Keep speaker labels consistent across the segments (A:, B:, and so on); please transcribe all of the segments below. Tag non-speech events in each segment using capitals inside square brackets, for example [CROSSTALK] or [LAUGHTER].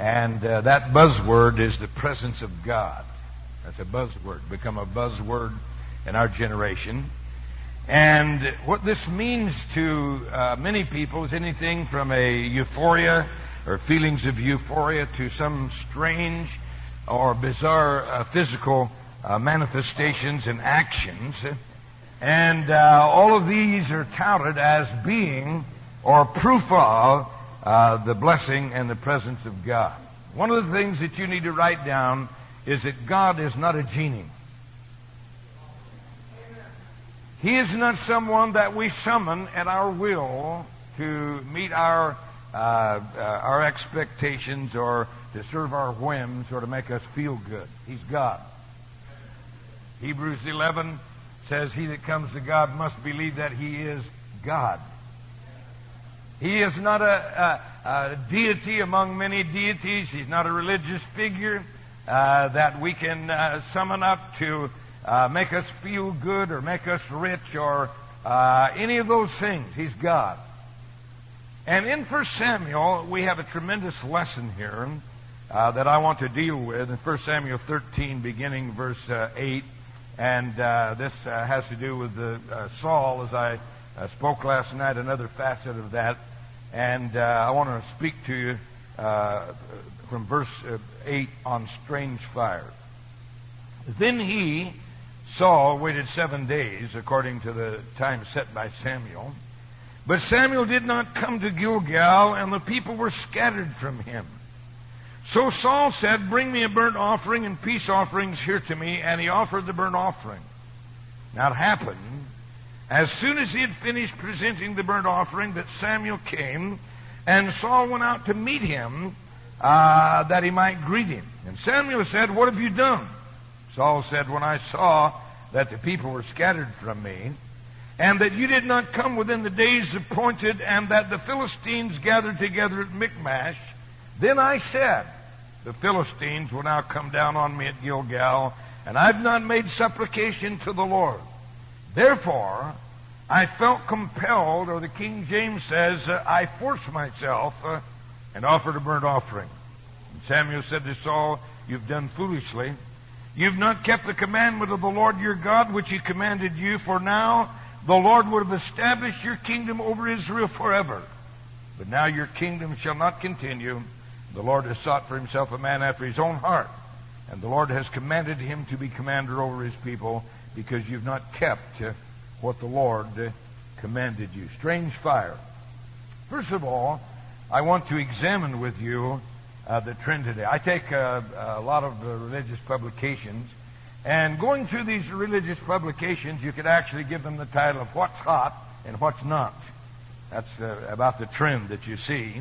A: And uh, that buzzword is the presence of God. That's a buzzword, become a buzzword in our generation. And what this means to uh, many people is anything from a euphoria or feelings of euphoria to some strange or bizarre uh, physical uh, manifestations and actions. And uh, all of these are touted as being or proof of uh, the blessing and the presence of God. One of the things that you need to write down is that God is not a genie. He is not someone that we summon at our will to meet our uh, uh, our expectations or to serve our whims or to make us feel good. He's God. Hebrews 11 says, He that comes to God must believe that He is God. He is not a, a, a deity among many deities. He's not a religious figure uh, that we can uh, summon up to uh, make us feel good or make us rich or uh, any of those things. He's God. And in 1 Samuel, we have a tremendous lesson here uh, that I want to deal with in 1 Samuel 13, beginning verse uh, 8. And this has to do with the, Saul, as I spoke last night, another facet of that. And uh, I want to speak to you uh, from verse uh, 8 on strange fire. Then he, Saul, waited seven days, according to the time set by Samuel. But Samuel did not come to Gilgal, and the people were scattered from him. So Saul said, Bring me a burnt offering and peace offerings here to me, and he offered the burnt offering. Now it happened, as soon as he had finished presenting the burnt offering, that Samuel came, and Saul went out to meet him, uh, that he might greet him. And Samuel said, What have you done? Saul said, When I saw that the people were scattered from me, and that you did not come within the days appointed, and that the Philistines gathered together at Michmash, then I said, The Philistines will now come down on me at Gilgal, and I've not made supplication to the Lord. Therefore, I felt compelled, or the King James says, uh, I forced myself uh, and offered a burnt offering. And Samuel said to Saul, You've done foolishly. You've not kept the commandment of the Lord your God, which he commanded you, for now the Lord would have established your kingdom over Israel forever. But now your kingdom shall not continue. The Lord has sought for himself a man after his own heart. And the Lord has commanded him to be commander over his people because you've not kept uh, what the Lord uh, commanded you. Strange fire. First of all, I want to examine with you uh, the trend today. I take uh, a lot of uh, religious publications and going through these religious publications, you could actually give them the title of What's Hot and What's Not. That's uh, about the trend that you see.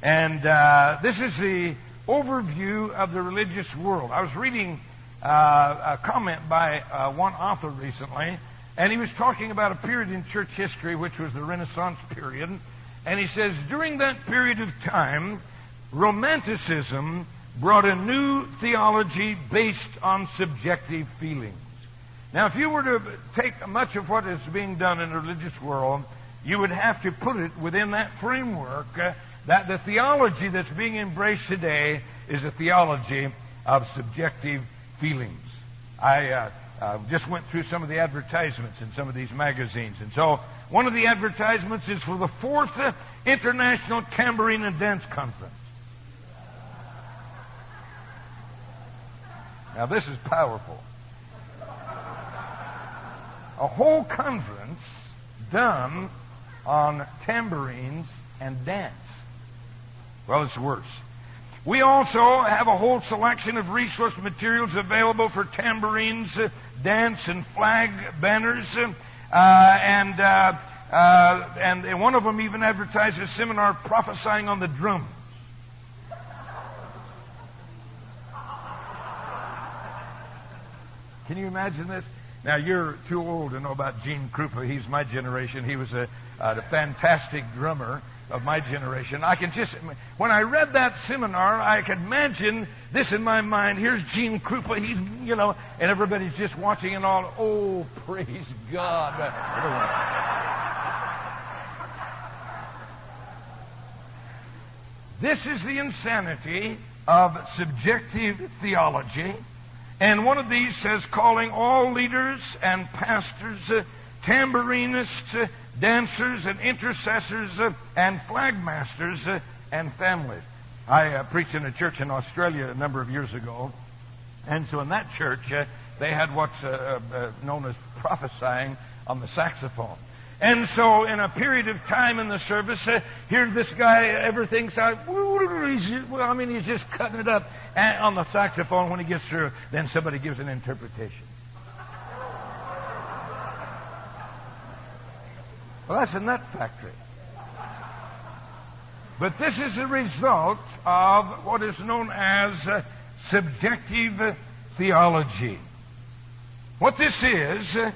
A: And uh, this is the overview of the religious world. I was reading a comment by one author recently, and he was talking about a period in church history which was the Renaissance period. And he says, during that period of time, Romanticism brought a new theology based on subjective feelings. Now, if you were to take much of what is being done in the religious world, you would have to put it within that framework uh, that the theology that's being embraced today is a theology of subjective feelings. I uh, uh, just went through some of the advertisements in some of these magazines, and so one of the advertisements is for the fourth International Tambourine and Dance Conference. Now, this is powerful. A whole conference done on tambourines and dance. Well, it's worse. We also have a whole selection of resource materials available for tambourines, uh, dance, and flag banners. Uh, and, uh, uh and one of them even advertised a seminar prophesying on the drums. Can you imagine this? Now, you're too old to know about Gene Krupa. He's my generation. He was a, a fantastic drummer of my generation. I can just, when I read that seminar, I could imagine this in my mind. Here's Gene Krupa. He's, you know, and everybody's just watching and all, oh, praise God. This is the insanity of subjective theology. And one of these says, calling all leaders and pastors, uh, tambourinists, uh, dancers, and intercessors, uh, and flagmasters, uh, and families. I uh, preached in a church in Australia a number of years ago. And so in that church, uh, they had what's known as prophesying on the saxophone. And so, in a period of time in the service, uh, here this guy, everything's out. I mean, he's just cutting it up on the saxophone. When he gets through, then somebody gives an interpretation. Well, that's a nut factory. But this is a result of what is known as uh, subjective theology. What this is, uh,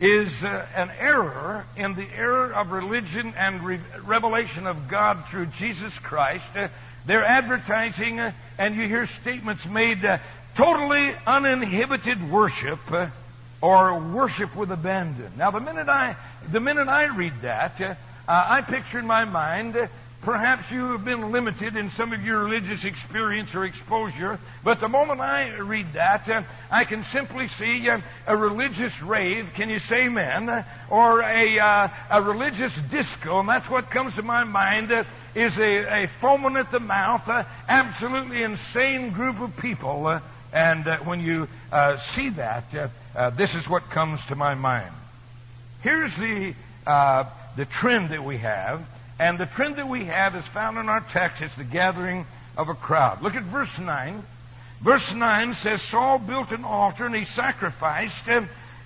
A: is uh, an error in the error of religion and re- revelation of God through Jesus Christ. They're advertising, and you hear statements made totally uninhibited worship or worship with abandon. Now, the minute I the minute I read that, I picture in my mind Perhaps you have been limited in some of your religious experience or exposure, but the moment I read that, uh, I can simply see uh, a religious rave, can you say amen? Or a, uh, a religious disco, and that's what comes to my mind, uh, is a, a foaming at the mouth, uh, absolutely insane group of people. Uh, and when you see that, this is what comes to my mind. Here's the, the trend that we have. And the trend that we have is found in our text. It's the gathering of a crowd. Look at verse 9. Verse 9 says, Saul built an altar and he sacrificed.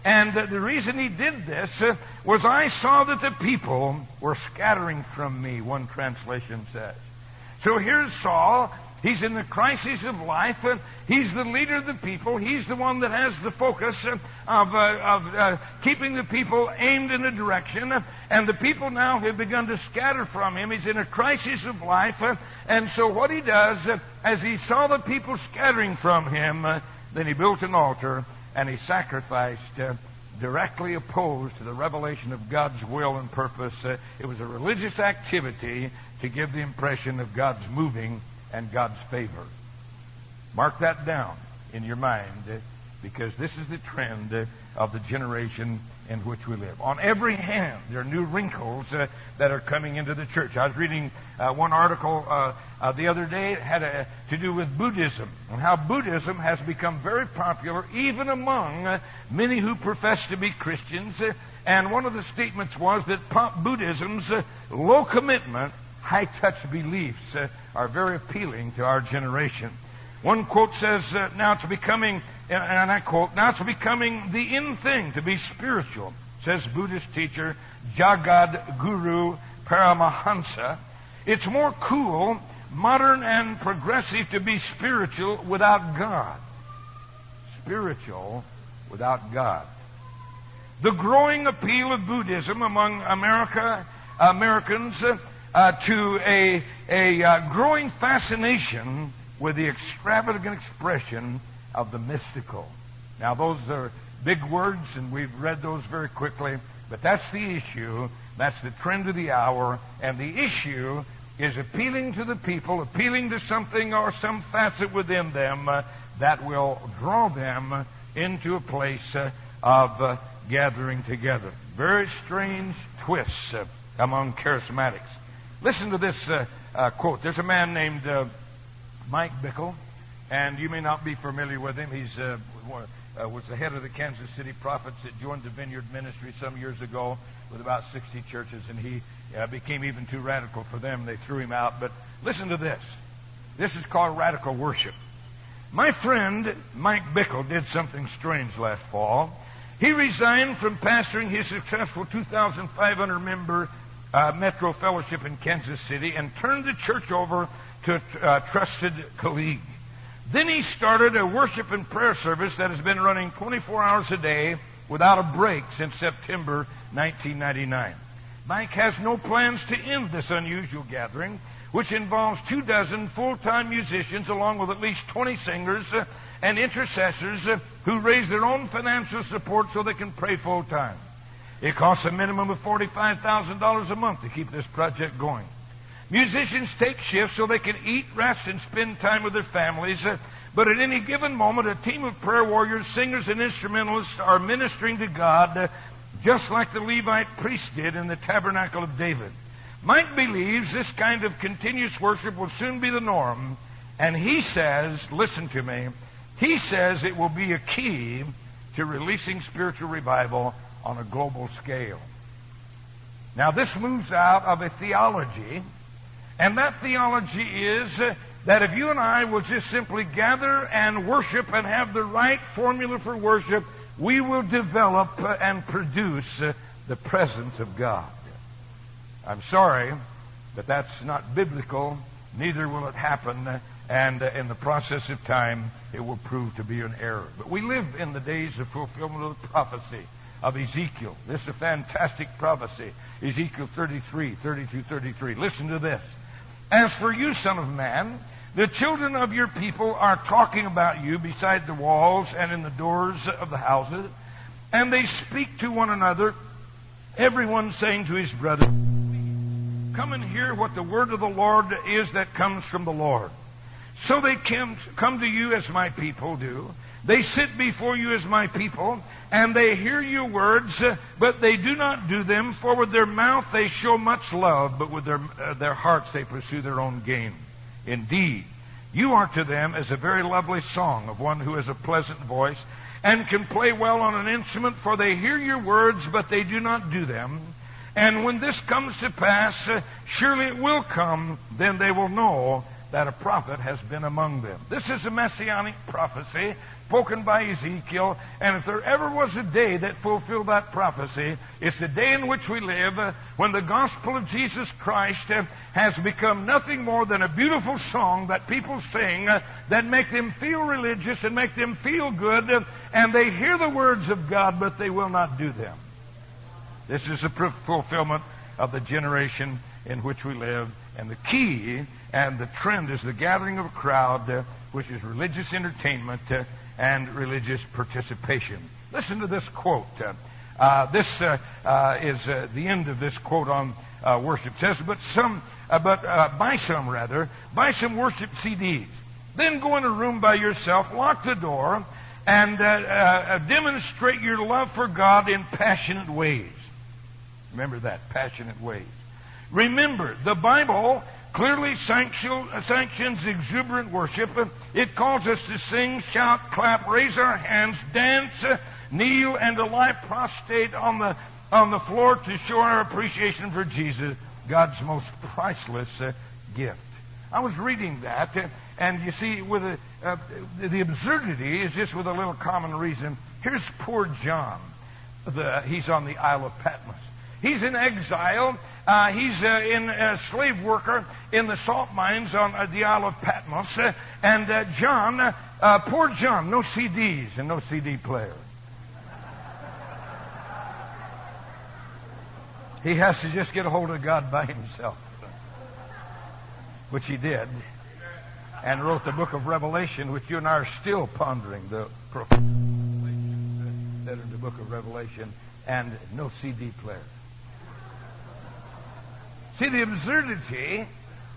A: And the reason he did this uh, was I saw that the people were scattering from me, one translation says. So here's Saul. He's in the crisis of life. Uh, he's the leader of the people. He's the one that has the focus uh, of, uh, of uh, keeping the people aimed in a direction. And the people now have begun to scatter from him. He's in a crisis of life. Uh, and so what he does, uh, as he saw the people scattering from him, then he built an altar and he sacrificed directly opposed to the revelation of God's will and purpose. it was a religious activity to give the impression of God's moving and God's favor. Mark that down in your mind because this is the trend of the generation in which we live. On every hand, there are new wrinkles uh, that are coming into the church. I was reading uh, one article uh, uh the other day. It had a, to do with Buddhism and how Buddhism has become very popular even among uh, many who profess to be Christians. Uh, and one of the statements was that Buddhism's low commitment, high touch beliefs are very appealing to our generation. One quote says, uh, now it's becoming, and I quote, now it's becoming the in thing to be spiritual, says Buddhist teacher Jagad Guru Paramahansa. It's more cool, modern, and progressive to be spiritual without God. Spiritual without God. The growing appeal of Buddhism among America, Americans uh, to a, a uh, growing fascination with the extravagant expression of the mystical. Now, those are big words, and we've read those very quickly, but that's the issue. That's the trend of the hour, and the issue is appealing to the people, appealing to something or some facet within them uh, that will draw them into a place uh, of uh, gathering together. Very strange twists uh, among charismatics. Listen to this uh, quote. There's a man named uh, Mike Bickle, and you may not be familiar with him. He's uh, uh, was the head of the Kansas City Prophets that joined the Vineyard Ministry some years ago with about 60 churches, and he uh, became even too radical for them. They threw him out. But listen to this. This is called radical worship. My friend Mike Bickle did something strange last fall. He resigned from pastoring his successful 2,500 member uh, Metro Fellowship in Kansas City and turned the church over to a uh, trusted colleague. Then he started a worship and prayer service that has been running 24 hours a day without a break since September 1999. Mike has no plans to end this unusual gathering, which involves two dozen full-time musicians along with at least 20 singers uh, and intercessors uh, who raise their own financial support so they can pray full-time. It costs a minimum of $45,000 a month to keep this project going. Musicians take shifts so they can eat, rest, and spend time with their families. Uh, but at any given moment, a team of prayer warriors, singers, and instrumentalists are ministering to God uh, just like the Levite priest did in the tabernacle of David. Mike believes this kind of continuous worship will soon be the norm, and he says, listen to me, he says it will be a key to releasing spiritual revival on a global scale. Now, this moves out of a theology, and that theology is uh, that if you and I will just simply gather and worship and have the right formula for worship, we will develop uh, and produce uh, the presence of God. I'm sorry, but that's not biblical. Neither will it happen. And uh, in the process of time, it will prove to be an error. But we live in the days of fulfillment of prophecy of Ezekiel. This is a fantastic prophecy. Ezekiel 33, 32, 33. Listen to this. As for you, son of man, the children of your people are talking about you beside the walls and in the doors of the houses, and they speak to one another, everyone saying to his brother, Come and hear what the word of the Lord is that comes from the Lord. So they come, come to you as my people do. They sit before you as my people, and they hear your words, but they do not do them. For with their mouth they show much love, but with their, uh, their hearts they pursue their own gain. Indeed, you are to them as a very lovely song of one who has a pleasant voice and can play well on an instrument, for they hear your words, but they do not do them. And when this comes to pass, uh, surely it will come, then they will know that a prophet has been among them. This is a messianic prophecy spoken by Ezekiel, and if there ever was a day that fulfilled that prophecy, it's the day in which we live uh, when the gospel of Jesus Christ uh, has become nothing more than a beautiful song that people sing uh, that make them feel religious and make them feel good, and they hear the words of God, but they will not do them. This is a fulfillment of the generation in which we live. And the key and the trend is the gathering of a crowd, uh, which is religious entertainment uh, and religious participation. Listen to this quote. Uh, uh this uh, uh, is the end of this quote on worship. It says, but some, but buy some rather, buy some worship CDs. Then go in a room by yourself, lock the door, and demonstrate your love for God in passionate ways. Remember that, passionate ways. Remember, the Bible clearly sanctions exuberant worship. It calls us to sing, shout, clap, raise our hands, dance, kneel, and to lie prostrate on the, on the floor to show our appreciation for Jesus, God's most priceless uh, gift. I was reading that, uh, and you see, with a, uh, the absurdity is just with a little common reason. Here's poor John. The, he's on the Isle of Patmos. He's in exile. Uh, he's uh, in a slave worker in the salt mines on uh, the Isle of Patmos. Uh, and uh, John, uh, poor John, no CDs and no CD player. He has to just get a hold of God by himself, which he did, and wrote the book of Revelation, which you and I are still pondering the that are the book of Revelation, and no CD player. See, the absurdity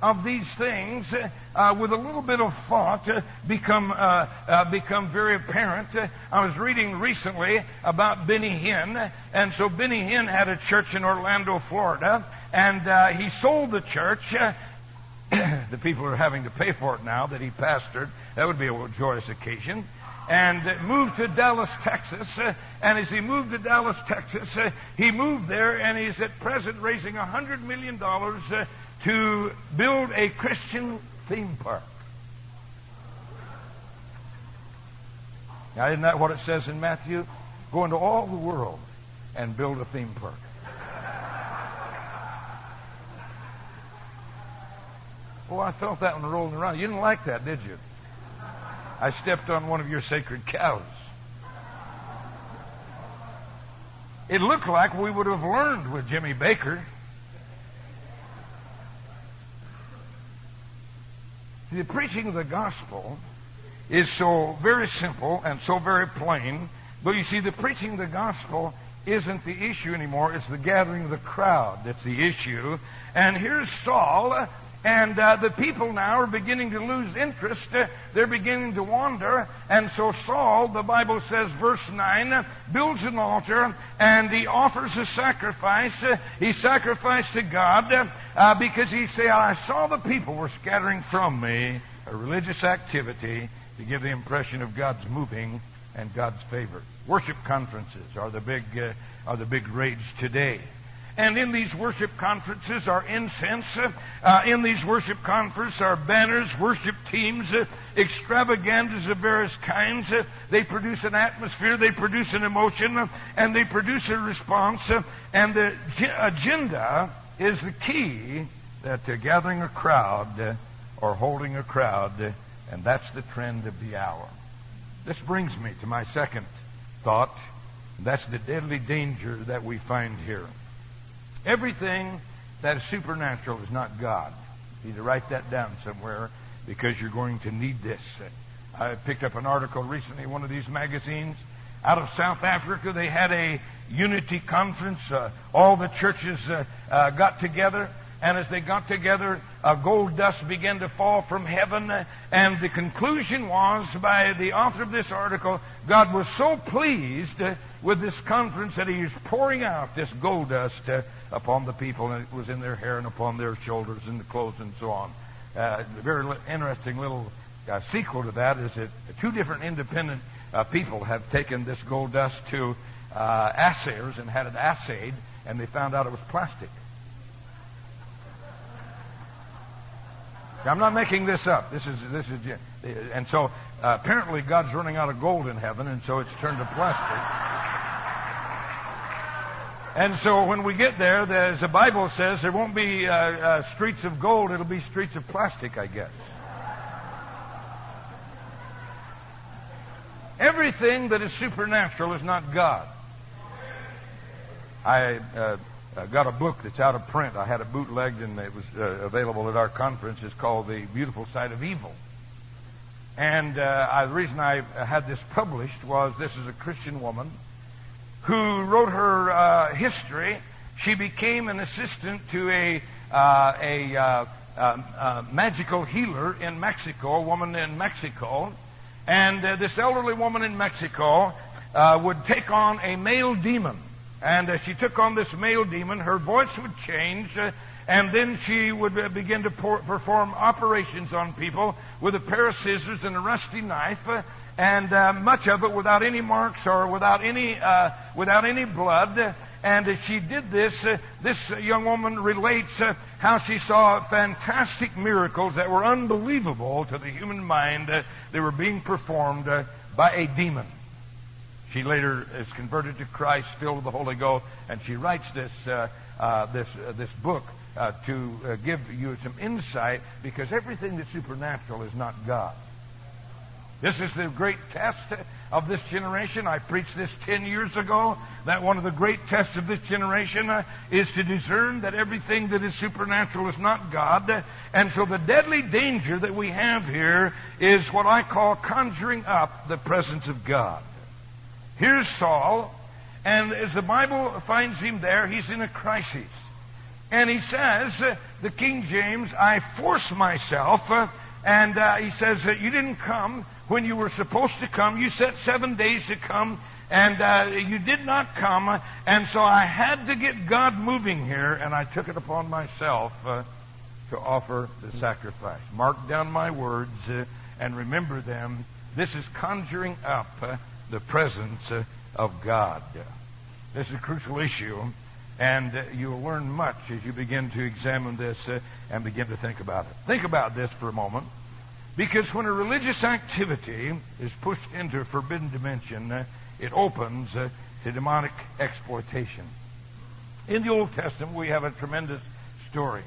A: of these things, uh, with a little bit of thought, uh, become uh, uh become very apparent. I was reading recently about Benny Hinn, and so Benny Hinn had a church in Orlando, Florida, and uh, he sold the church. [COUGHS] the people are having to pay for it now that he pastored. That would be a joyous occasion and moved to Dallas, Texas. Uh, and as he moved to Dallas, Texas, uh, he moved there and he's at present raising $100 million uh, to build a Christian theme park. Now, isn't that what it says in Matthew? Go into all the world and build a theme park. Oh, I felt that one rolling around. You didn't like that, did you? I stepped on one of your sacred cows. It looked like we would have learned with Jimmy Bakker. The preaching of the gospel is so very simple and so very plain. But you see, the preaching of the gospel isn't the issue anymore. It's the gathering of the crowd that's the issue. And here's Saul, and uh, the people now are beginning to lose interest. Uh, they're beginning to wander. And so Saul, the Bible says, verse 9, builds an altar and he offers a sacrifice. Uh, he sacrificed to God uh, because he said, I saw the people were scattering from me, a religious activity to give the impression of God's moving and God's favor. Worship conferences are the big, uh, are the big rage today. And in these worship conferences are incense. Uh, in these worship conferences are banners, worship teams, uh, extravaganzas of various kinds. Uh, they produce an atmosphere, they produce an emotion, uh, and they produce a response. Uh, and the agenda is the key that to gathering a crowd uh, or holding a crowd, and that's the trend of the hour. This brings me to my second thought. That's the deadly danger that we find here. Everything that is supernatural is not God. You need to write that down somewhere because you're going to need this. I picked up an article recently in one of these magazines. Out of South Africa, they had a unity conference. Uh, all the churches uh, uh, got together and as they got together, uh, gold dust began to fall from heaven. And the conclusion was by the author of this article God was so pleased uh, with this conference that he was pouring out this gold dust uh, upon the people, and it was in their hair and upon their shoulders and the clothes and so on. Uh, a very interesting little uh, sequel to that is that two different independent uh, people have taken this gold dust to assayers and had it assayed, and they found out it was plastic. I'm not making this up. This is this is, and so uh, apparently God's running out of gold in heaven, and so it's turned to plastic. And so when we get there, as the Bible says, there won't be uh, uh, streets of gold; it'll be streets of plastic, I guess. Everything that is supernatural is not God. I uh, uh, got a book that's out of print. I had it bootlegged and it was uh, available at our conference. It's called The Beautiful Side of Evil. And uh, I, the reason I had this published was this is a Christian woman who wrote her uh, history. She became an assistant to a, uh, a uh, um, magical healer in Mexico, a woman in Mexico. And this elderly woman in Mexico would take on a male demon and as she took on this male demon, her voice would change, uh, and then she would uh, begin to perform operations on people with a pair of scissors and a rusty knife, uh, and uh, much of it without any marks or without any uh, without any blood. And as she did this, uh, this young woman relates how she saw fantastic miracles that were unbelievable to the human mind. they were being performed by a demon. She later is converted to Christ, filled with the Holy Ghost, and she writes this uh, uh, this uh, this book uh, to uh, give you some insight because everything that's supernatural is not God. This is the great test of this generation. I preached this 10 years ago that one of the great tests of this generation uh, is to discern that everything that is supernatural is not God. And so the deadly danger that we have here is what I call conjuring up the presence of God. Here's Saul, and as the Bible finds him there, he's in a crisis. And he says, uh, the King James, I force myself, uh, and uh, he says that you didn't come when you were supposed to come. You set seven days to come, and you did not come. And so I had to get God moving here, and I took it upon myself to offer the sacrifice. Mark down my words and remember them. This is conjuring up the presence uh, of God. This is a crucial issue, and uh, you'll learn much as you begin to examine this uh, and begin to think about it. Think about this for a moment, because when a religious activity is pushed into a forbidden dimension, it opens to demonic exploitation. In the Old Testament, we have a tremendous story.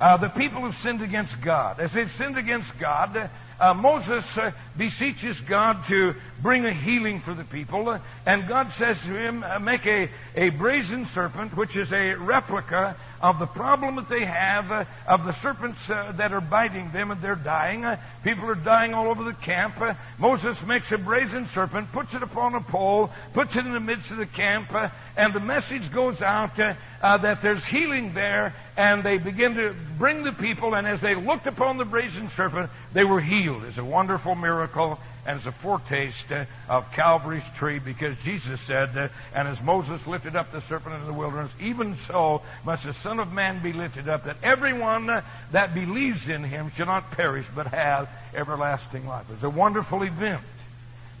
A: Uh, the people have sinned against God. As they've sinned against God, uh, Moses uh, beseeches God to bring a healing for the people, uh, and God says to him, uh, Make a, a brazen serpent, which is a replica of the problem that they have, uh, of the serpents that are biting them and they're dying. People are dying all over the camp. Moses makes a brazen serpent, puts it upon a pole, puts it in the midst of the camp, and the message goes out that there's healing there, and they begin to bring the people, and as they looked upon the brazen serpent, they were healed. It's a wonderful miracle and as a foretaste uh, of Calvary's tree because Jesus said, uh, And as Moses lifted up the serpent in the wilderness, even so must the Son of Man be lifted up, that everyone uh, that believes in him shall not perish but have everlasting life. It's a wonderful event.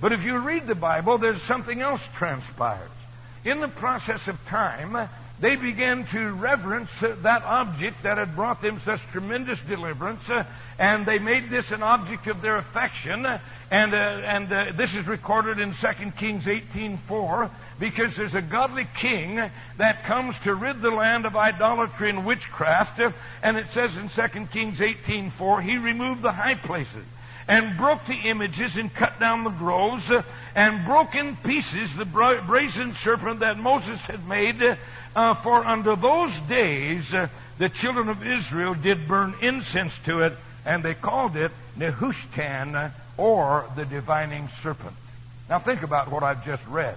A: But if you read the Bible, there's something else transpires. In the process of time, they began to reverence uh, that object that had brought them such tremendous deliverance, uh, and they made this an object of their affection. Uh, and, uh, and uh, this is recorded in 2 Kings 18.4 because there's a godly king that comes to rid the land of idolatry and witchcraft. And it says in 2 Kings 18.4, he removed the high places and broke the images and cut down the groves and broke in pieces the brazen serpent that Moses had made. Uh, for under those days uh, the children of Israel did burn incense to it, and they called it Nehushtan or the divining serpent. Now think about what I've just read.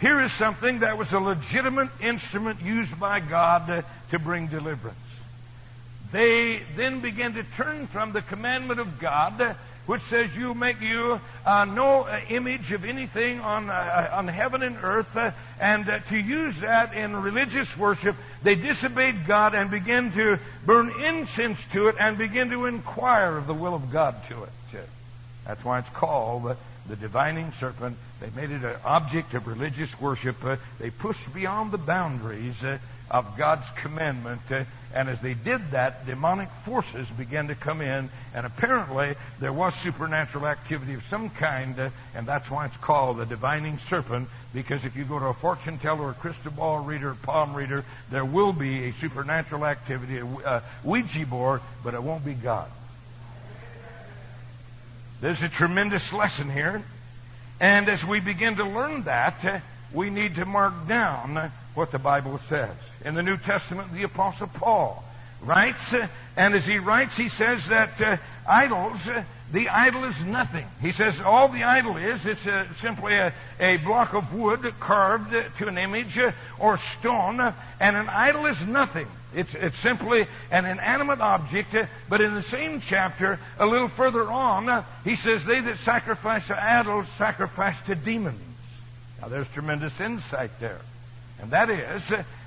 A: Here is something that was a legitimate instrument used by God to bring deliverance. They then began to turn from the commandment of God which says you make you uh, no uh, image of anything on, uh, on heaven and earth, uh, and uh, to use that in religious worship, they disobeyed God and began to burn incense to it and begin to inquire of the will of God to it. That's why it's called the divining serpent. They made it an object of religious worship. Uh, they pushed beyond the boundaries uh, of God's commandment. Uh, and as they did that, demonic forces began to come in. And apparently, there was supernatural activity of some kind. And that's why it's called the divining serpent. Because if you go to a fortune teller, a crystal ball reader, a palm reader, there will be a supernatural activity, a Ouija board, but it won't be God. There's a tremendous lesson here. And as we begin to learn that, uh, we need to mark down what the Bible says. In the New Testament, the Apostle Paul writes, uh, and as he writes, he says that uh, idols, the idol is nothing. He says all the idol is, it's uh, simply a, a, block of wood carved to an image uh, or stone, and an idol is nothing. It's, it's simply an inanimate object, but in the same chapter, a little further on, he says, They that sacrifice to idols sacrifice to demons. Now, there's tremendous insight there. And that is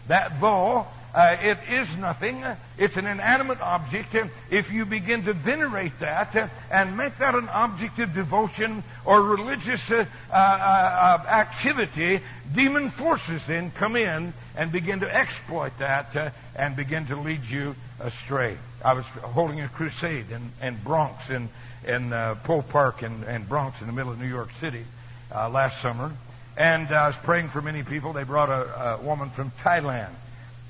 A: that though uh, it is nothing. It's an inanimate object. If you begin to venerate that and make that an object of devotion or religious uh, uh, uh, activity, demon forces then come in and begin to exploit that uh, and begin to lead you astray. I was holding a crusade in, in Bronx, in, in uh, Poe Park and, and Bronx in the middle of New York City last summer. And I was praying for many people. They brought a, a woman from Thailand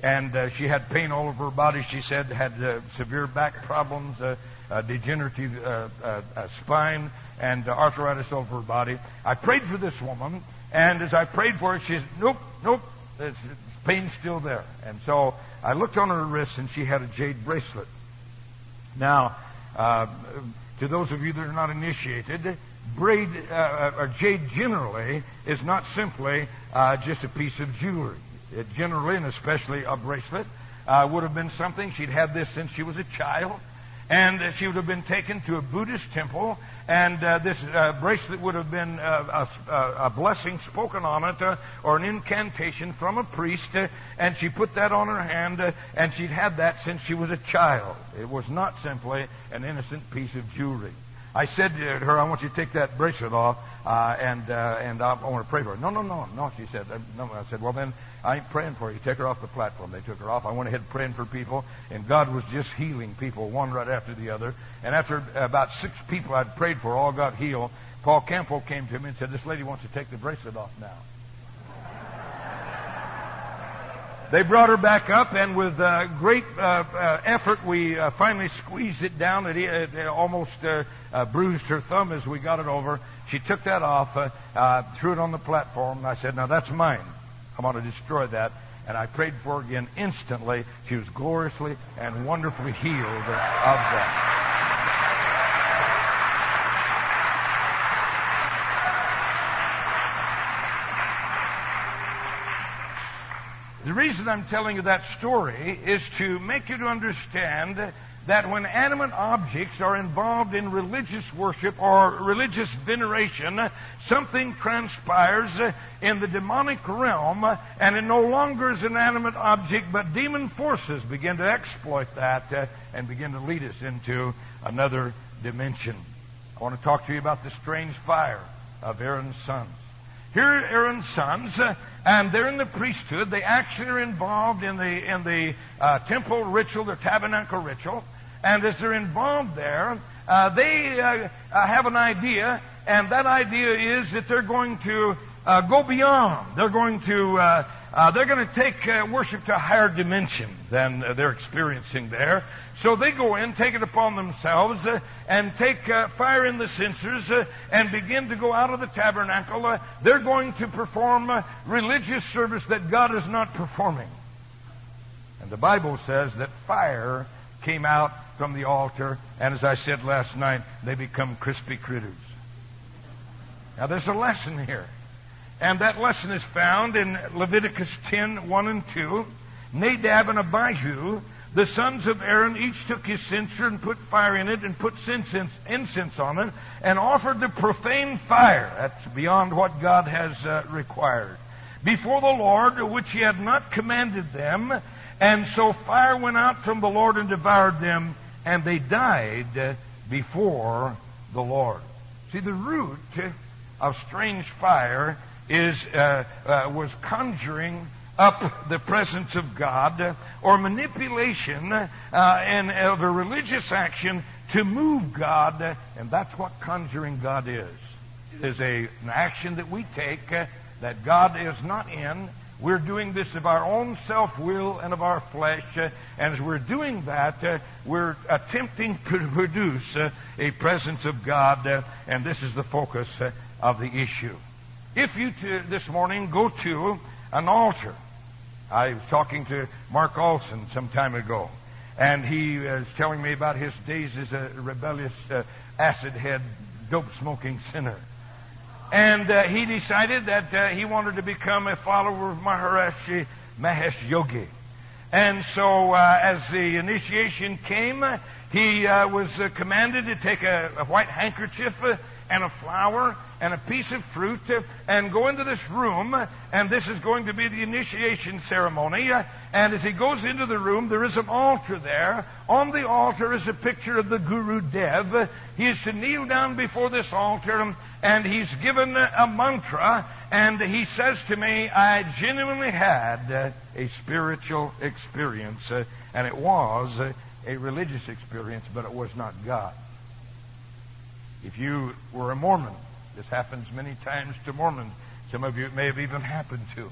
A: and uh, she had pain all over her body. She said had uh, severe back problems, uh, degenerative uh, uh, uh, spine, and arthritis all over her body. I prayed for this woman, and as I prayed for her, she said, "Nope, nope, it's, it's pain's still there." And so I looked on her wrist, and she had a jade bracelet. Now, to those of you that are not initiated, braid or jade generally is not simply just a piece of jewelry. It generally, and especially a bracelet, uh, would have been something. She'd had this since she was a child. And uh, she would have been taken to a Buddhist temple, and uh, this uh, bracelet would have been uh, a, a, blessing spoken on it, uh, or an incantation from a priest, and she put that on her hand, and she'd had that since she was a child. It was not simply an innocent piece of jewelry. I said to her, I want you to take that bracelet off, uh, and uh, and I, want to pray for her. No, no, no, no. She said, uh, no. I said, well then, I ain't praying for you. Take her off the platform. They took her off. I went ahead praying for people, and God was just healing people one right after the other. And after about six people I'd prayed for all got healed, Paul Campbell came to me and said, this lady wants to take the bracelet off now. They brought her back up, and with uh, great uh, uh, effort, we uh, finally squeezed it down. It, it almost uh, uh, bruised her thumb as we got it over. She took that off, threw it on the platform, and I said, Now that's mine. I want to destroy that. and I prayed for her again instantly. She was gloriously and wonderfully healed of that. The reason I'm telling you that story is to make you to understand that when animate objects are involved in religious worship or religious veneration, something transpires in the demonic realm, and it no longer is an animate object, but demon forces begin to exploit that uh, and begin to lead us into another dimension. I want to talk to you about the strange fire of Aaron's sons. Here are Aaron's sons, uh, and they're in the priesthood. They actually are involved in the in the uh, temple ritual, the tabernacle ritual. And as they're involved there, uh, they uh, uh, have an idea, and that idea is that they're going to uh, go beyond. They're going to uh, uh, they're going to take worship to a higher dimension than they're experiencing there. So they go in, take it upon themselves, and take fire in the censers and begin to go out of the tabernacle. they're going to perform religious service that God is not performing. And the Bible says that fire came out from the altar, and as I said last night, they become crispy critters. Now there's a lesson here. And that lesson is found in Leviticus 10, 1 and 2. Nadab and Abihu, the sons of Aaron, each took his censer and put fire in it and put incense, on it and offered the profane fire. That's beyond what God has uh, required. Before the Lord, which he had not commanded them. And so fire went out from the Lord and devoured them and they died before the Lord. See, the root of strange fire is uh, uh, was conjuring up the presence of God or manipulation uh, and of a religious action to move God, and that's what conjuring God is. It is a, an action that we take uh, that God is not in we're doing this of our own self will and of our flesh. Uh, and as we're doing that, uh, we're attempting [LAUGHS] to produce uh, a presence of God. And this is the focus of the issue. If you t- this morning go to an altar, I was talking to Mark Olson some time ago, and he was telling me about his days as a rebellious, uh, acid head, dope smoking sinner. And uh, he decided that uh, he wanted to become a follower of Maharishi Mahesh Yogi. And so, uh, as the initiation came, he uh, was uh, commanded to take a, a white handkerchief and a flower and a piece of fruit and go into this room. And this is going to be the initiation ceremony. And as he goes into the room, there is an altar there. On the altar is a picture of the Guru Dev. He is to kneel down before this altar and he's given a mantra, and he says to me, I genuinely had a spiritual experience, uh, and it was a religious experience, but it was not God. If you were a Mormon, this happens many times to Mormons. Some of you it may have even happened to.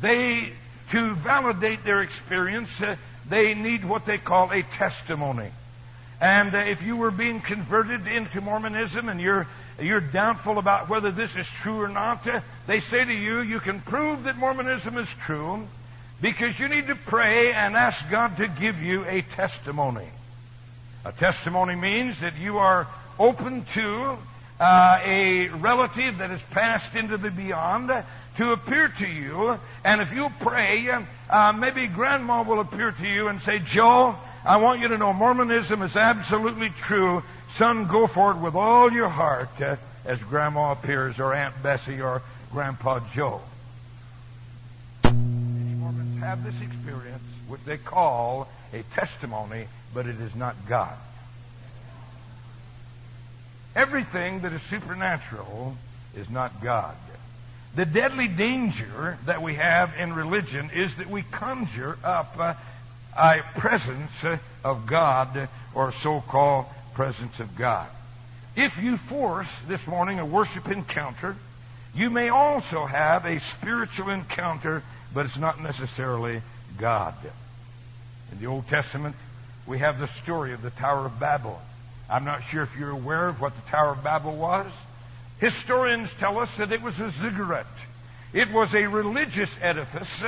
A: They, to validate their experience, uh, they need what they call a testimony. And uh, if you were being converted into Mormonism and you're you're doubtful about whether this is true or not, uh, they say to you, you can prove that Mormonism is true because you need to pray and ask God to give you a testimony. A testimony means that you are open to uh, a relative that has passed into the beyond to appear to you. And if you pray, uh, maybe grandma will appear to you and say, Joe, I want you to know Mormonism is absolutely true. Son, go for it with all your heart uh, as grandma appears, or Aunt Bessie, or Grandpa Joe. Many Mormons have this experience, which they call a testimony, but it is not God. Everything that is supernatural is not God. The deadly danger that we have in religion is that we conjure up uh, a presence of God or so-called presence of God. If you force this morning a worship encounter, you may also have a spiritual encounter, but it's not necessarily God. In the Old Testament, we have the story of the Tower of Babel. I'm not sure if you're aware of what the Tower of Babel was. Historians tell us that it was a ziggurat. It was a religious edifice,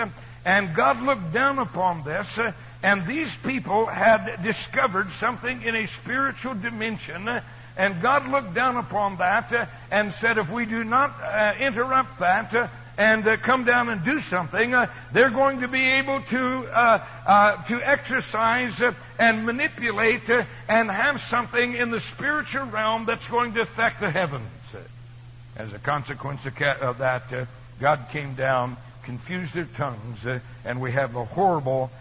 A: And God looked down upon this, uh, and these people had discovered something in a spiritual dimension. And God looked down upon that uh, and said, if we do not uh, interrupt that, uh, and uh, come down and do something, uh, they're going to be able to uh, uh to exercise uh, and manipulate uh, and have something in the spiritual realm that's going to affect the heavens. As a consequence of that, God came down, confused their tongues, and we have a horrible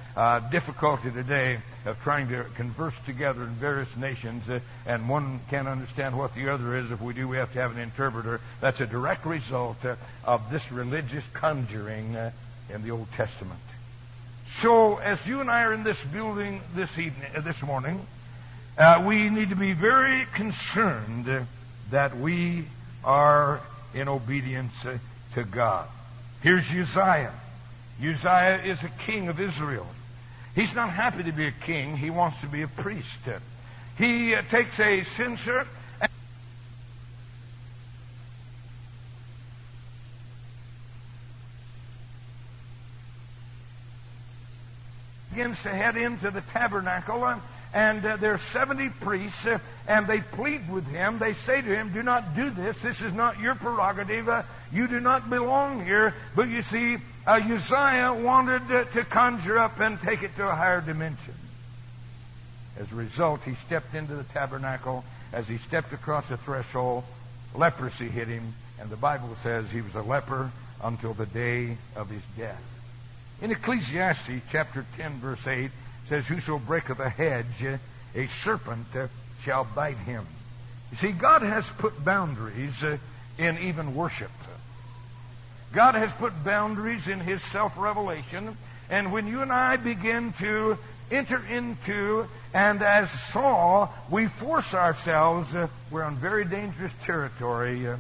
A: difficulty today of trying to converse together in various nations, uh, and one can't understand what the other is. If we do, we have to have an interpreter. That's a direct result uh, of this religious conjuring uh, in the Old Testament. So, as you and I are in this building this evening, uh, this morning, uh, we need to be very concerned that we are in obedience uh, to God. Here's Uzziah. Uzziah is a king of Israel. He's not happy to be a king. He wants to be a priest. He uh, takes a censer begins to head into the tabernacle. And, and uh, there are 70 priests, uh, and they plead with him. They say to him, Do not do this. This is not your prerogative. Uh, you do not belong here. But you see, uh, Uzziah wanted to, to conjure up and take it to a higher dimension. As a result, he stepped into the tabernacle. As he stepped across the threshold, leprosy hit him, and the Bible says he was a leper until the day of his death. In Ecclesiastes chapter 10, verse 8, says, Whoso breaketh a hedge, a serpent shall bite him. You see, God has put boundaries uh, in even worship. God has put boundaries in His self revelation. And when you and I begin to enter into, and as Saul, we force ourselves, uh, we're on very dangerous territory. Uh,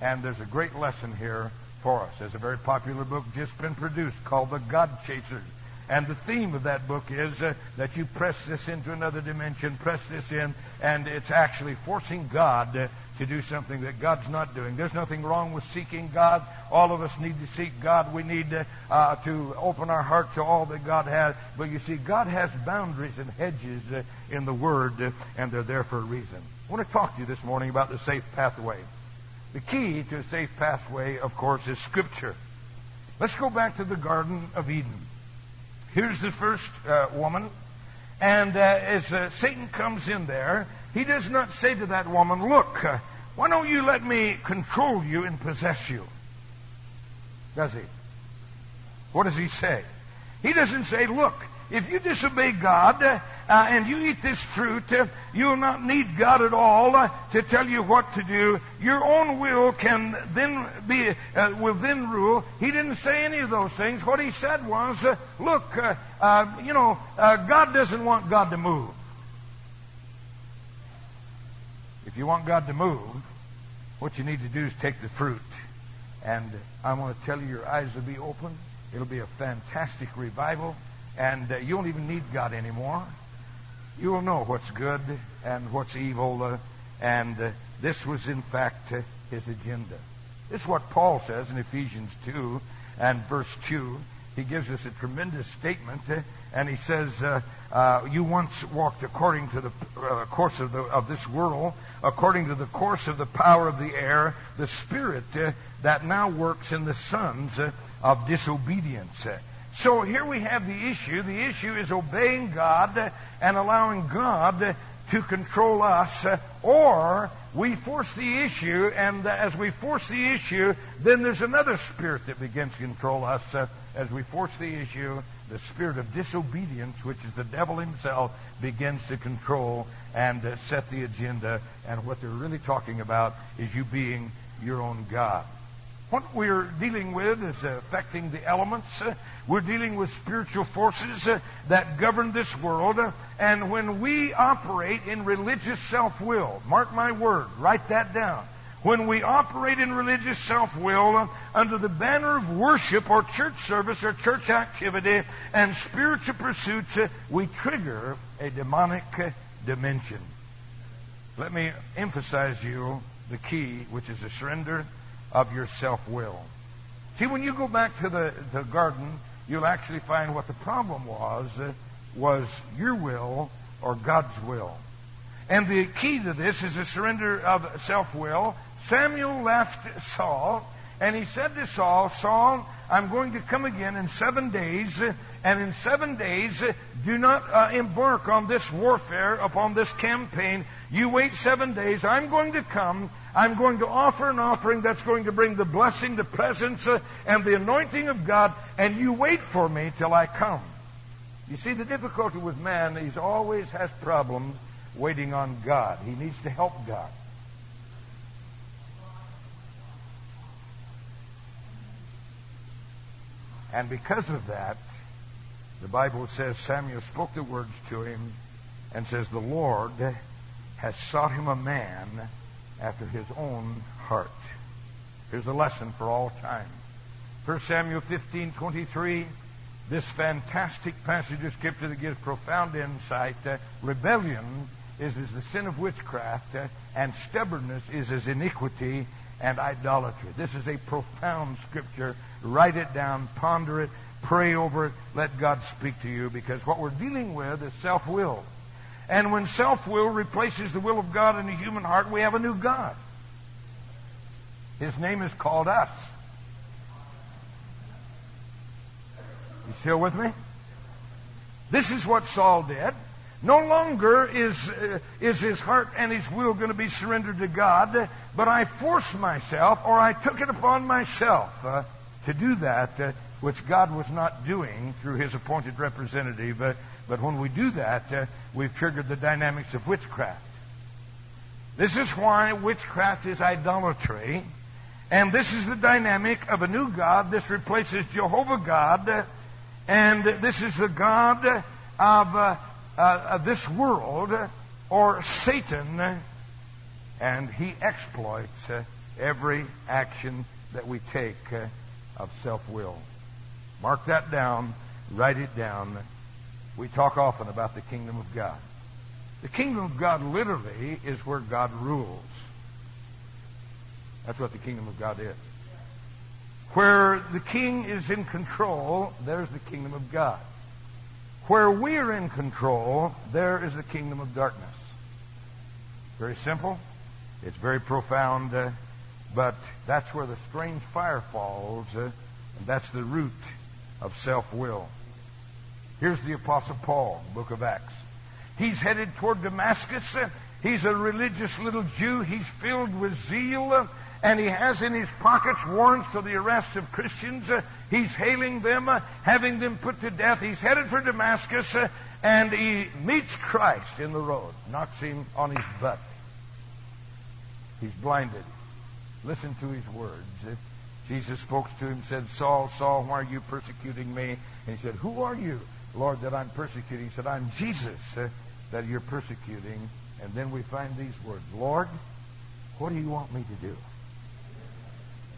A: and there's a great lesson here for us. There's a very popular book just been produced called The God Chasers. And the theme of that book is uh, that you press this into another dimension, press this in, and it's actually forcing God uh, to do something that God's not doing. There's nothing wrong with seeking God. All of us need to seek God. We need to, uh, to open our heart to all that God has. But you see, God has boundaries and hedges uh, in the Word, uh, and they're there for a reason. I want to talk to you this morning about the safe pathway. The key to a safe pathway, of course, is Scripture. Let's go back to the Garden of Eden. Here's the first uh, woman. And uh, as uh, Satan comes in there, he does not say to that woman, Look, why don't you let me control you and possess you? Does he? What does he say? He doesn't say, look, if you disobey God uh, and you eat this fruit, uh, you will not need God at all uh, to tell you what to do. Your own will can then be uh, will then rule. He didn't say any of those things. What he said was, uh, look, uh, you know, God doesn't want God to move. If you want God to move, what you need to do is take the fruit. And I want to tell you, your eyes will be open. It'll be a fantastic revival. And uh, you won't even need God anymore. You will know what's good and what's evil. Uh, and uh, this was, in fact, uh, his agenda. This is what Paul says in Ephesians 2 and verse 2. He gives us a tremendous statement. Uh, and he says, uh, uh, You once walked according to the uh, course of, the, of this world, according to the course of the power of the air, the spirit uh, that now works in the sons uh, of disobedience. So here we have the issue. The issue is obeying God and allowing God to control us, or we force the issue, and as we force the issue, then there's another spirit that begins to control us as we force the issue the spirit of disobedience, which is the devil himself, begins to control and uh, set the agenda. And what they're really talking about is you being your own God. What we're dealing with is affecting the elements. We're dealing with spiritual forces that govern this world. and when we operate in religious self will, mark my word, write that down when we operate in religious self will uh, under the banner of worship or church service or church activity and spiritual pursuits, uh, we trigger a demonic uh, dimension. Let me emphasize you the key, which is the surrender of your self will. See, when you go back to the, the garden you'll actually find what the problem was uh, was your will or God's will. And the key to this is a surrender of self will. Samuel left Saul, and he said to Saul, Saul, I'm going to come again in seven days, and in seven days, do not uh, embark on this warfare, upon this campaign. You wait seven days. I'm going to come. I'm going to offer an offering that's going to bring the blessing, the presence, uh, and the anointing of God, and you wait for me till I come. You see, the difficulty with man, he always has problems waiting on God. He needs to help God. And because of that, the Bible says Samuel spoke the words to him and says, The Lord has sought him a man after his own heart. Here's a lesson for all time. 1 Samuel 15, 23. This fantastic passage of Scripture that gives profound insight. Uh, rebellion is as the sin of witchcraft, uh, and stubbornness is as iniquity and idolatry. This is a profound Scripture. Write it down, ponder it, pray over it, let God speak to you, because what we're dealing with is self will. And when self will replaces the will of God in the human heart, we have a new God. His name is called us. You still with me? This is what Saul did. No longer is, uh, is his heart and his will going to be surrendered to God, but I forced myself, or I took it upon myself uh, to do that, uh, which God was not doing through his appointed representative. but when we do that, uh, we've triggered the dynamics of witchcraft. This is why witchcraft is idolatry. And this is the dynamic of a new God. This replaces Jehovah God. And this is the God of uh, uh, of this world or Satan, and he exploits uh, every action that we take uh, of self will. Mark that down, write it down. We talk often about the kingdom of God. The kingdom of God literally is where God rules. That's what the kingdom of God is. Where the king is in control, there's the kingdom of God. Where we are in control, there is the kingdom of darkness. Very simple. It's very profound, uh, but that's where the strange fire falls, uh, and that's the root of self will. Here's the Apostle Paul, book of Acts. He's headed toward Damascus. He's a religious little Jew. He's filled with zeal and he has in his pockets warrants for the arrest of Christians. Uh, he's hailing them, uh, having them put to death. He's headed for Damascus, uh, and he meets Christ in the road, knocks him on his butt. He's blinded. Listen to his words. Uh, Jesus spoke to him, said, Saul, Saul, why are you persecuting me? And he said, Who are you, Lord, that I'm persecuting? He said, I'm Jesus uh, that you're persecuting. And then we find these words Lord, what do you want me to do?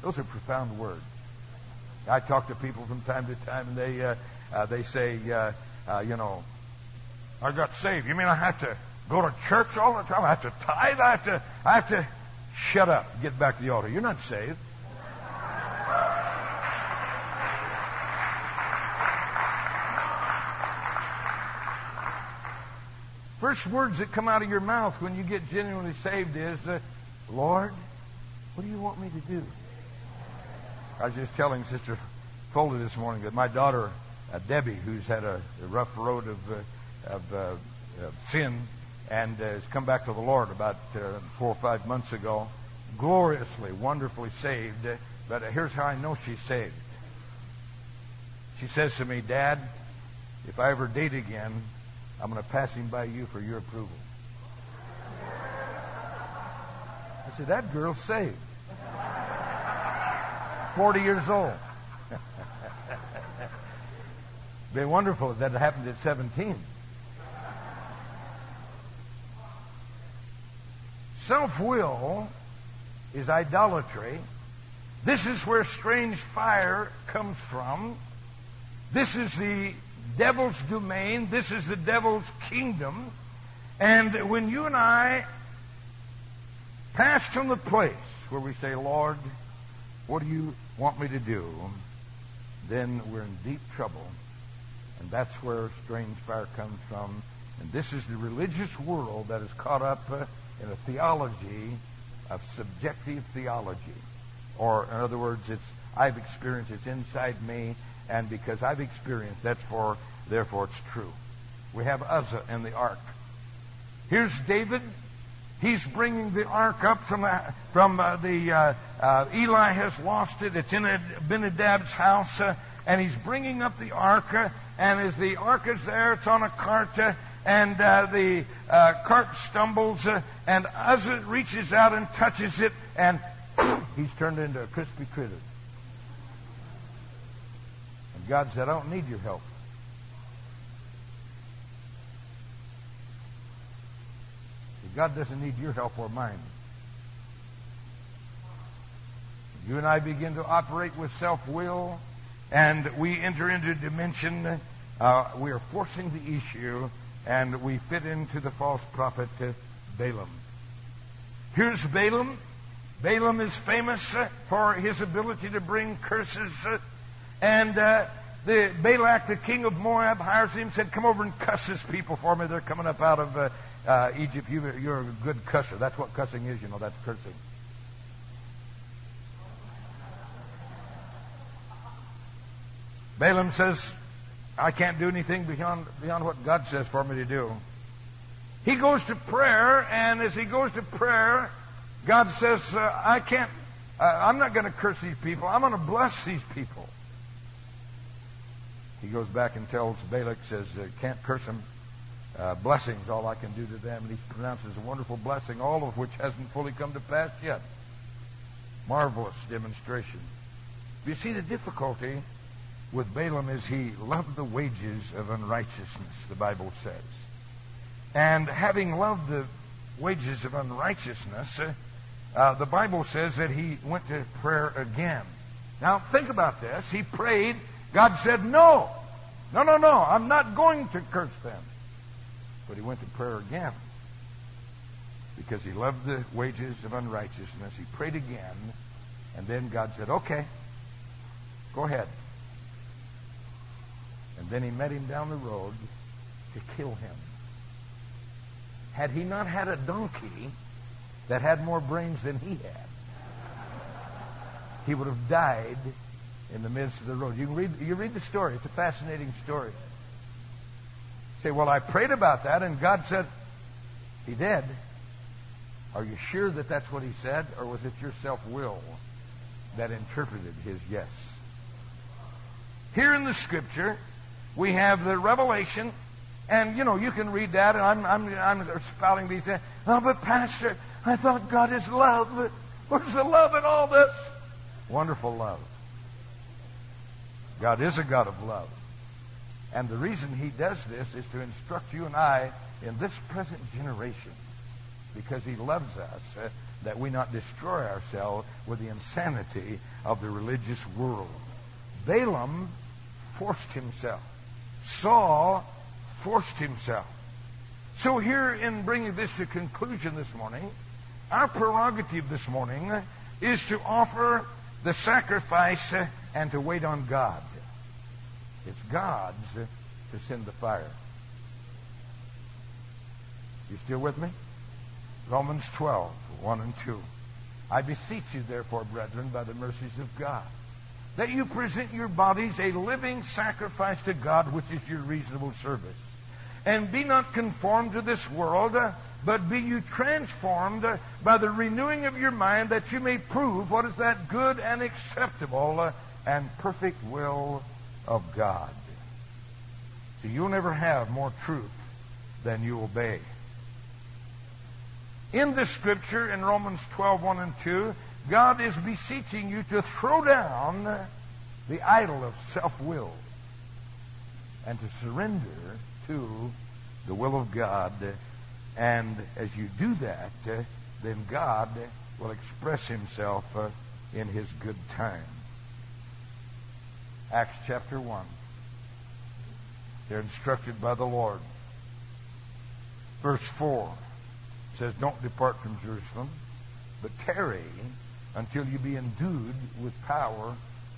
A: Those are profound words. I talk to people from time to time, and they uh, uh, they say, uh, uh, you know, I got saved. You mean I have to go to church all the time? I have to tithe. I have to. I have to. Shut up. Get back to the altar. You're not saved. First words that come out of your mouth when you get genuinely saved is, uh, Lord, what do you want me to do? I was just telling Sister Foley this morning that my daughter, uh, Debbie, who's had a, a rough road of, uh, of, uh, of, sin and uh, has come back to the Lord about uh, four or five months ago, gloriously, wonderfully saved. But here's how I know she's saved. She says to me, Dad, if I ever date again, I'm going to pass him by you for your approval. I said, that girl's saved. 40 years old. [LAUGHS] Been wonderful that happened at 17. Self will is idolatry. This is where strange fire comes from. This is the devil's domain. This is the devil's kingdom. And when you and I pass from the place where we say, Lord, what do you want me to do? then we're in deep trouble. And that's where strange fire comes from. And this is the religious world that is caught up uh, in a theology of subjective theology. Or, in other words, it's I've experienced, it's inside me, and because I've experienced, that's for, therefore it's true. We have Uzzah and the ark. Here's David. He's bringing the ark up from, uh, from uh, the, uh, uh Eli has lost it. It's in Abinadab's house, and he's bringing up the ark, and as the ark is there, it's on a cart, and uh, the uh, cart stumbles, uh, and Uzzah reaches out and touches it, and [CLEARS THROAT] he's turned into a crispy critter. And God said, I don't need your help. God doesn't need your help or mine. You and I begin to operate with self will, and we enter into dimension, uh, we are forcing the issue, and we fit into the false prophet uh, Balaam. Here's Balaam. Balaam is famous uh, for his ability to bring curses, uh, and uh, the Balak, the king of Moab, hires him, said, "Come over and cuss this people for me. They're coming up out of uh, uh, Egypt, you, you're a good cusser. That's what cussing is, you know, that's cursing. Balaam says, I can't do anything beyond, beyond what God says for me to do. He goes to prayer, and as he goes to prayer, God says, uh, I can't, uh, I'm not going to curse these people. I'm going to bless these people. He goes back and tells Balak, says, uh, can't curse them uh, blessings, all I can do to them. And he pronounces a wonderful blessing, all of which hasn't fully come to pass yet. Marvelous demonstration. You see, the difficulty with Balaam is he loved the wages of unrighteousness, the Bible says. And having loved the wages of unrighteousness, uh, uh, the Bible says that he went to prayer again. Now, think about this. He prayed. God said, No. No, no, no. I'm not going to curse them. But he went to prayer again because he loved the wages of unrighteousness. He prayed again, and then God said, Okay, go ahead. And then he met him down the road to kill him. Had he not had a donkey that had more brains than he had, he would have died in the midst of the road. You read, you read the story. It's a fascinating story say, well, I prayed about that and God said he did. Are you sure that that's what he said? Or was it your self will that interpreted his yes? Here in the scripture, we have the revelation, and you know, you can read that, and I'm, I'm, I'm spouting these things. Oh, but Pastor, I thought God is love. Where's the love in all this? Wonderful love. God is a God of love. And the reason he does this is to instruct you and I in this present generation because he loves us uh, that we not destroy ourselves with the insanity of the religious world. Balaam forced himself. Saul forced himself. So here in bringing this to conclusion this morning, our prerogative this morning is to offer the sacrifice and to wait on God. It's God's to send the fire. You still with me? Romans 12, 1 and 2. I beseech you, therefore, brethren, by the mercies of God, that you present your bodies a living sacrifice to God, which is your reasonable service. And be not conformed to this world, but be you transformed by the renewing of your mind, that you may prove what is that good and acceptable and perfect will of God. So you'll never have more truth than you obey. In this scripture, in Romans 12, 1 and 2, God is beseeching you to throw down the idol of self will and to surrender to the will of God. And as you do that, then God will express himself in his good time. Acts chapter 1. They're instructed by the Lord. Verse 4 says, Don't depart from Jerusalem, but tarry until you be endued with power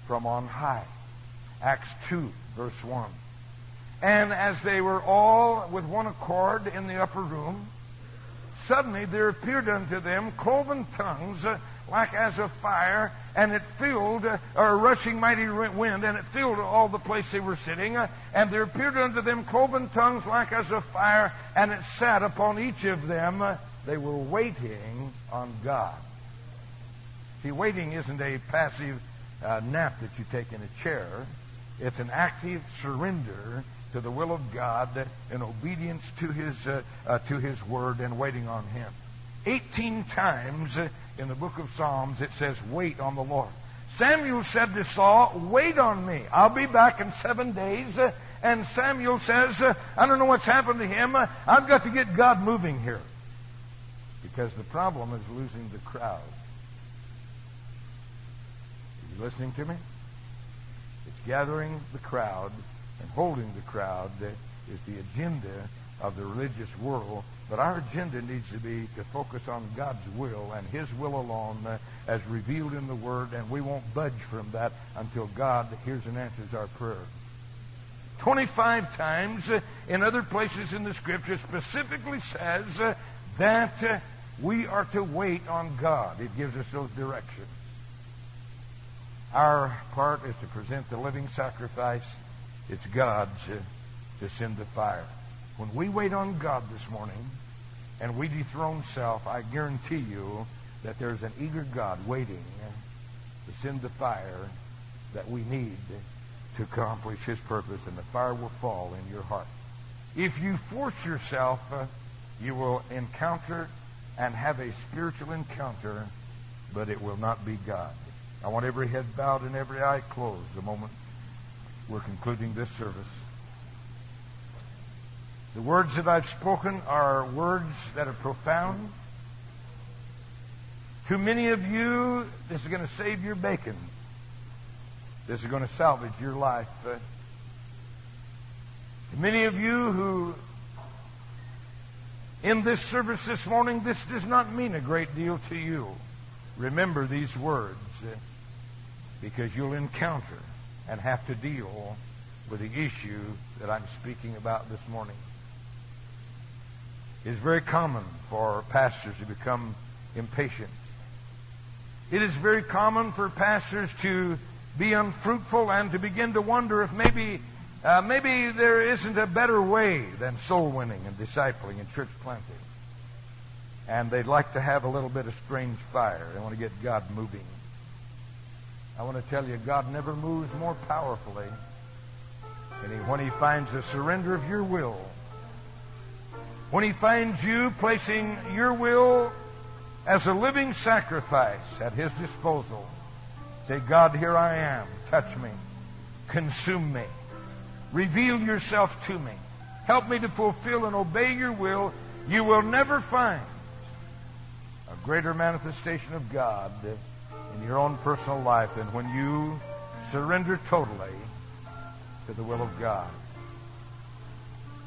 A: from on high. Acts 2, verse 1. And as they were all with one accord in the upper room, suddenly there appeared unto them cloven tongues uh, like as of fire, and it filled, uh, or a rushing mighty wind, and it filled all the place they were sitting. Uh, and there appeared unto them cloven tongues like as of fire, and it sat upon each of them. They were waiting on God. See, waiting isn't a passive uh, nap that you take in a chair. It's an active surrender to the will of God in obedience to His, uh, uh, to His Word and waiting on Him. 18 times in the book of Psalms it says, wait on the Lord. Samuel said to Saul, wait on me. I'll be back in seven days. And Samuel says, I don't know what's happened to him. I've got to get God moving here. Because the problem is losing the crowd. You listening to me? It's gathering the crowd and holding the crowd that is the agenda of the religious world. But our agenda needs to be to focus on God's will and His will alone uh, as revealed in the Word, and we won't budge from that until God hears and answers our prayer. 25 times uh, in other places in the Scripture specifically says uh, that uh, we are to wait on God. It gives us those directions. Our part is to present the living sacrifice. It's God's to send the fire. When we wait on God this morning and we dethrone self, I guarantee you that there's an eager God waiting to send the fire that we need to accomplish His purpose, and the fire will fall in your heart. If you force yourself, uh, you will encounter and have a spiritual encounter, but it will not be God. I want every head bowed and every eye closed the moment we're concluding this service. The words that I've spoken are words that are profound. To many of you, this is going to save your bacon. This is going to salvage your life. Uh, to many of you who, in this service this morning, this does not mean a great deal to you. Remember these words because you'll encounter and have to deal with the issue that I'm speaking about this morning. It is very common for pastors to become impatient. It is very common for pastors to be unfruitful and to begin to wonder if maybe uh, maybe there isn't a better way than soul winning and discipling and church planting. And they'd like to have a little bit of strange fire. They want to get God moving. I want to tell you, God never moves more powerfully than when He finds the surrender of your will when He finds you placing your will as a living sacrifice at His disposal. Say, God, here I am. Touch me. Consume me. Reveal yourself to me. Help me to fulfill and obey your will. You will never find a greater manifestation of God in your own personal life than when you surrender totally to the will of God.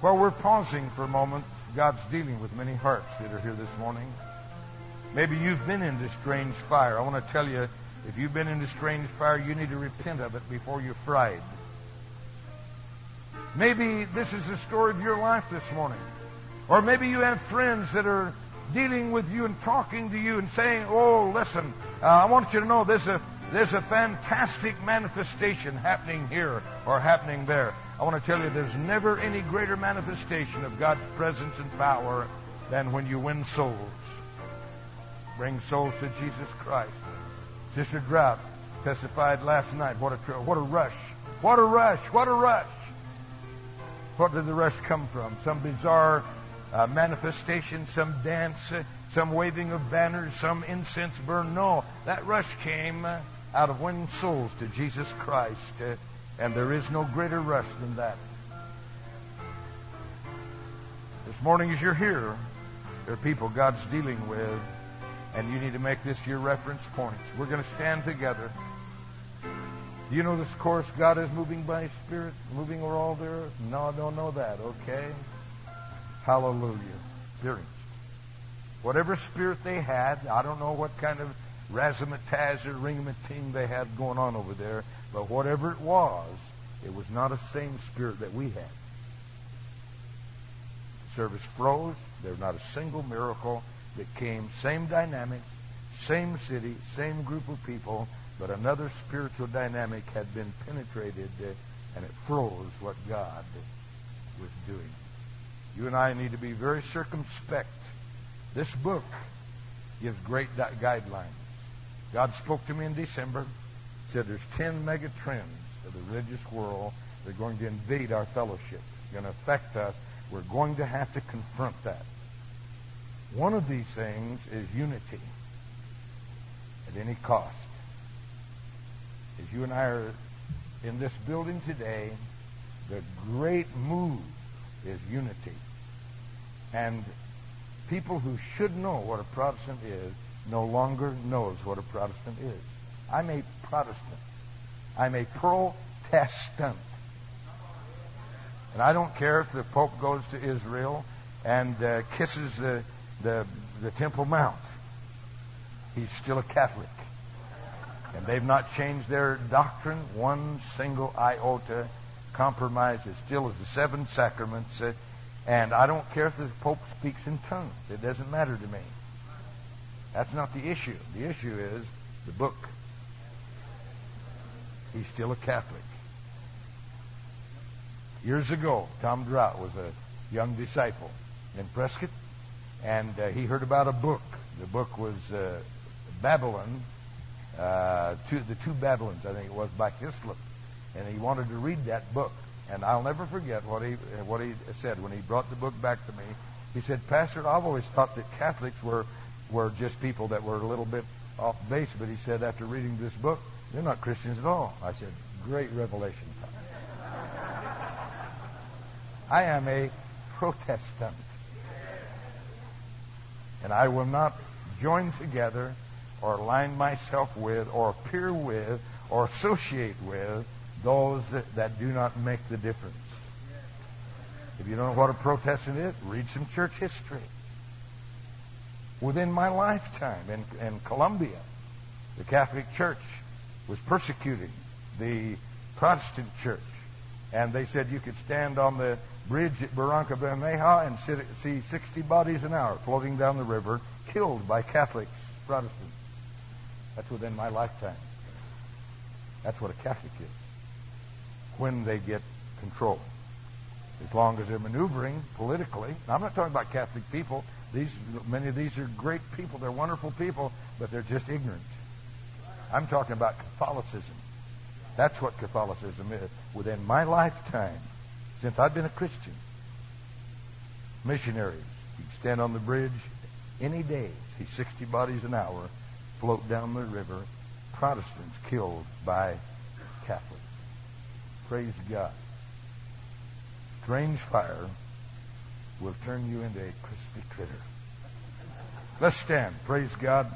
A: While we're pausing for a moment, God's dealing with many hearts that are here this morning. Maybe you've been in into strange fire. I want to tell you, if you've been in into strange fire, you need to repent of it before you're fried. Maybe this is the story of your life this morning. Or maybe you have friends that are dealing with you and talking to you and saying, Oh, listen, uh, I want you to know there's a, there's a fantastic manifestation happening here or happening there. I want to tell you there's never any greater manifestation of God's presence and power than when you win souls. Bring souls to Jesus Christ. Sister Drought testified last night. What a what a rush. What a rush. What a rush. What did the rush come from? Some bizarre uh, manifestation, some dance, uh, some waving of banners, some incense burn. No, that rush came uh, out of winning souls to Jesus Christ. Uh, and there is no greater rush than that. This morning, as you're here, there are people God's dealing with, and you need to make this your reference points. We're going to stand together. Do you know this course? God is moving by His Spirit, moving over all the earth? No, I don't know that, okay? Hallelujah. Experience. Whatever spirit they had, I don't know what kind of razzmatazz or ringamatine they had going on over there, but whatever it was, It was not a same spirit that we had. Service froze. There's not a single miracle that came. Same dynamics, same city, same group of people, but another spiritual dynamic had been penetrated and it froze what God was doing. You and I need to be very circumspect. This book gives great guidelines. God spoke to me in December, said there's 10 mega trends of the religious world that are going to invade our fellowship, going to affect us. We're going to have to confront that. One of these things is unity at any cost. As you and I are in this building today, the great move is unity. And people who should know what a Protestant is no longer knows what a Protestant is. I'm a Protestant. I'm a Protestant. And I don't care if the Pope goes to Israel and uh, kisses the, the, the Temple Mount. He's still a Catholic. And they've not changed their doctrine one single iota. Compromise is still as the seven sacraments. Uh, and I don't care if the Pope speaks in tongues. It doesn't matter to me. That's not the issue. The issue is the book. He's still a Catholic. Years ago, Tom Drought was a young disciple in Prescott, and uh, he heard about a book. The book was uh, Babylon, uh, two, the two Babylons, I think it was, by Hislop. And he wanted to read that book. And I'll never forget what he, what he said when he brought the book back to me. He said, Pastor, I've always thought that Catholics were, were just people that were a little bit off base, but he said, after reading this book, they're not Christians at all. I said, great revelation. I am a Protestant. And I will not join together or align myself with or appear with or associate with those that, do not make the difference. If you don't know what a Protestant is, read some church history. Within my lifetime in, in Colombia, the Catholic Church was persecuting the Protestant church. And they said you could stand on the bridge at Barranca Bermeja and sit, see 60 bodies an hour floating down the river, killed by Catholics, Protestants. That's within my lifetime. That's what a Catholic is when they get control. As long as they're maneuvering politically. Now, I'm not talking about Catholic people. These, many of these are great people. They're wonderful people, but they're just ignorant. I'm talking about Catholicism. That's what Catholicism is. Within my lifetime, since I've been a Christian, missionaries, you stand on the bridge any day, see 60 bodies an hour float down the river, Protestants killed by. Praise God. Strange fire will turn you into a crispy critter. Let's stand. Praise God.